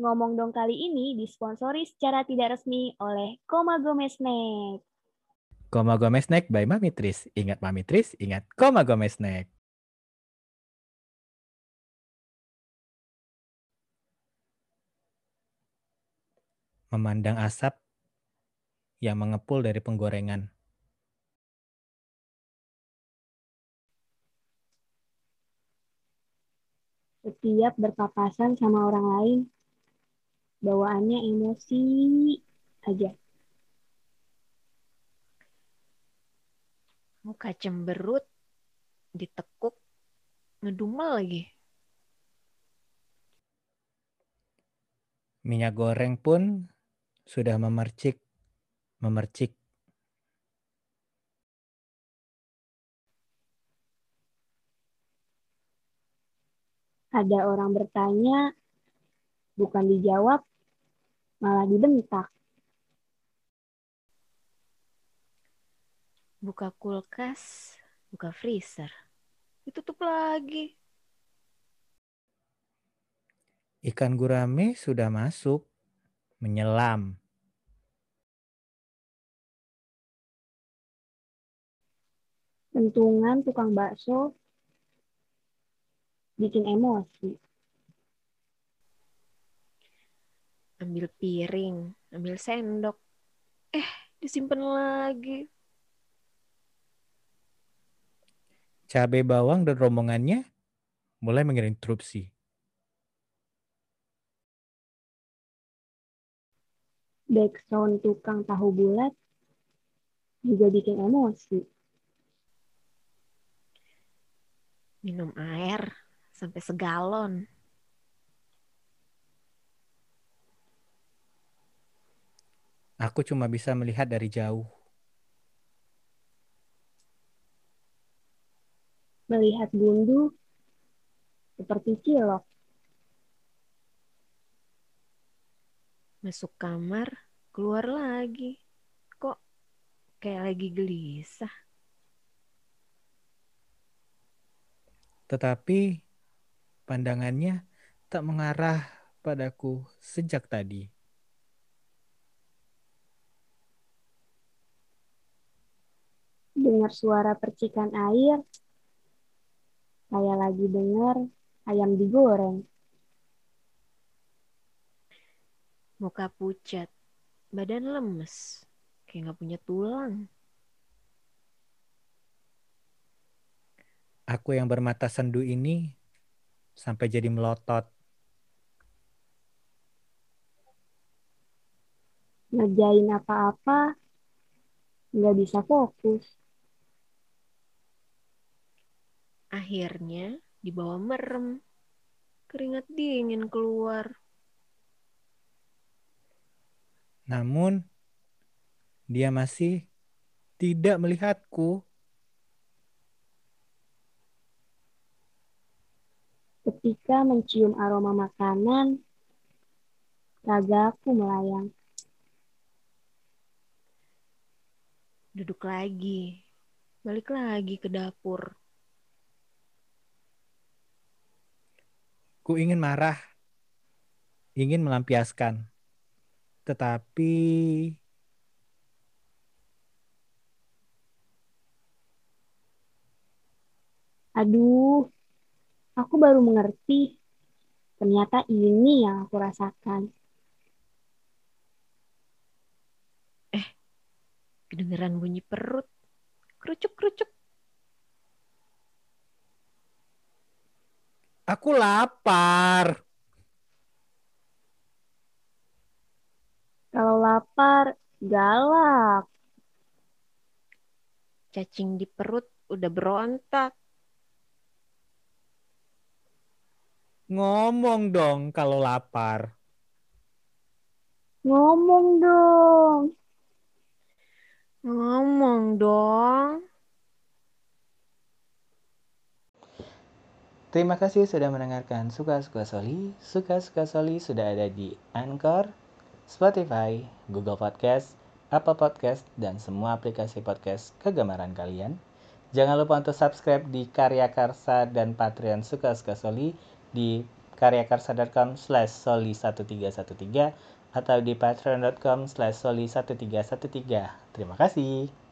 Ngomong dong kali ini disponsori secara tidak resmi oleh Koma Gomez Snack. Koma Gomez Snack by Mami Tris. Ingat Mami Tris, ingat Koma Gomez Snack. Memandang asap yang mengepul dari penggorengan. Setiap berpapasan sama orang lain, bawaannya emosi aja. Muka cemberut, ditekuk, ngedumel lagi. Minyak goreng pun sudah memercik, memercik. Ada orang bertanya, bukan dijawab, malah dibentak. Buka kulkas, buka freezer. Ditutup lagi. Ikan gurame sudah masuk, menyelam. Pentungan tukang bakso bikin emosi. Ambil piring, ambil sendok. Eh, disimpan lagi. Cabai bawang dan rombongannya mulai menginterupsi. Backsound tukang tahu bulat juga bikin emosi. Minum air sampai segalon. Aku cuma bisa melihat dari jauh. Melihat gundu seperti cilok. Masuk kamar, keluar lagi. Kok kayak lagi gelisah? Tetapi pandangannya tak mengarah padaku sejak tadi. Dengar suara percikan air, kayak lagi dengar ayam digoreng. Muka pucat, badan lemes, kayak gak punya tulang. Aku yang bermata sendu ini sampai jadi melotot. Ngerjain apa-apa, nggak bisa fokus. Akhirnya dibawa merem. Keringat dingin keluar. Namun, dia masih tidak melihatku. Ketika mencium aroma makanan, ragaku melayang. Duduk lagi. Balik lagi ke dapur. Ku ingin marah, ingin melampiaskan. Tetapi Aduh, aku baru mengerti. Ternyata ini yang aku rasakan. Kedengeran bunyi perut. Kerucuk-kerucuk. Aku lapar. Kalau lapar, galak. Cacing di perut udah berontak. Ngomong dong kalau lapar. Ngomong dong. Ngomong dong. Terima kasih sudah mendengarkan Suka-Suka Soli. Suka-Suka Soli sudah ada di Anchor, Spotify, Google Podcast, Apple Podcast, dan semua aplikasi podcast kegemaran kalian. Jangan lupa untuk subscribe di Karya Karsa dan Patreon Suka-Suka Soli di karyakarsa.com slash soli1313 atau di patreon.com slash soli1313. Terima kasih.